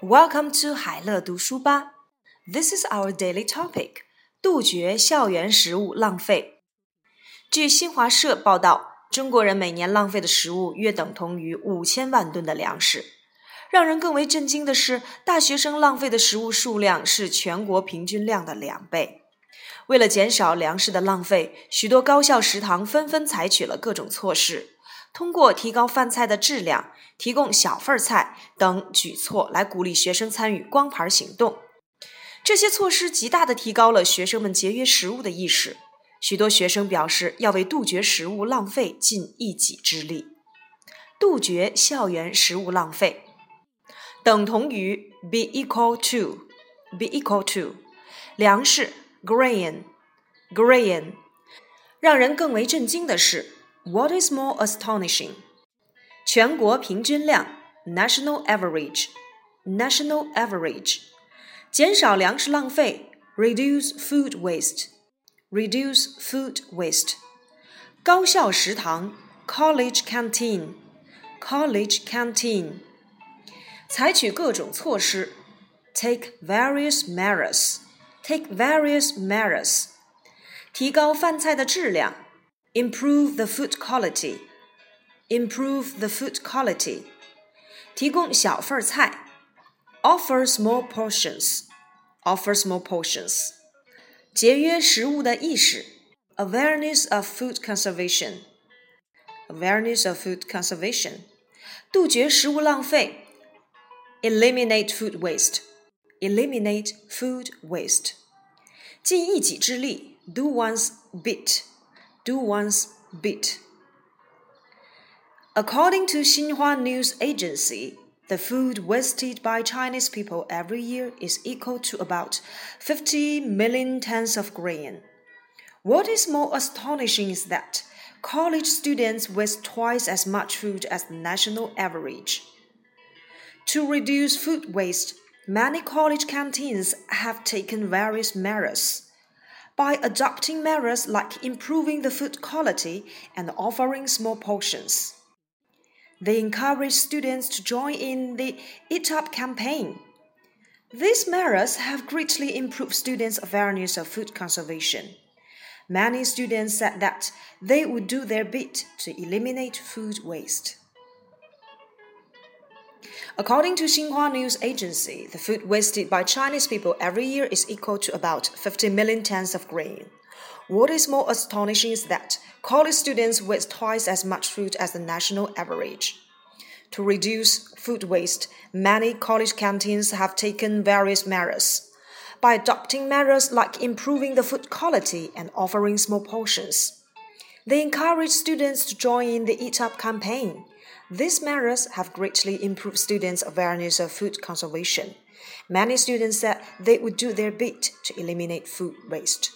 Welcome to 海乐读书吧。This is our daily topic: 杜绝校园食物浪费。据新华社报道，中国人每年浪费的食物约等同于五千万吨的粮食。让人更为震惊的是，大学生浪费的食物数量是全国平均量的两倍。为了减少粮食的浪费，许多高校食堂纷纷采取了各种措施。通过提高饭菜的质量、提供小份菜等举措来鼓励学生参与光盘行动。这些措施极大地提高了学生们节约食物的意识。许多学生表示要为杜绝食物浪费尽一己之力。杜绝校园食物浪费，等同于 be equal to be equal to 粮食 grain grain。让人更为震惊的是。What is more astonishing? 全国平均量 national average national average 减少粮食浪费 reduce food waste reduce food waste 高校食堂 college canteen college canteen 采取各种措施 take various measures take various measures 提高饭菜的质量 improve the food quality, improve the food quality，提供小份菜，offer small portions, offer small portions，节约食物的意识，awareness of food conservation, awareness of food conservation，杜绝食物浪费，eliminate food waste, eliminate food waste，尽一己之力，do one's bit。 Do one's bit. According to Xinhua News Agency, the food wasted by Chinese people every year is equal to about 50 million tons of grain. What is more astonishing is that college students waste twice as much food as the national average. To reduce food waste, many college canteens have taken various measures by adopting measures like improving the food quality and offering small portions. They encourage students to join in the Eat Up campaign. These measures have greatly improved students' awareness of food conservation. Many students said that they would do their bit to eliminate food waste. According to Xinhua News Agency, the food wasted by Chinese people every year is equal to about 50 million tons of grain. What is more astonishing is that college students waste twice as much food as the national average. To reduce food waste, many college canteens have taken various measures. By adopting measures like improving the food quality and offering small portions, they encourage students to join in the Eat Up campaign these measures have greatly improved students' awareness of food conservation. Many students said they would do their bit to eliminate food waste.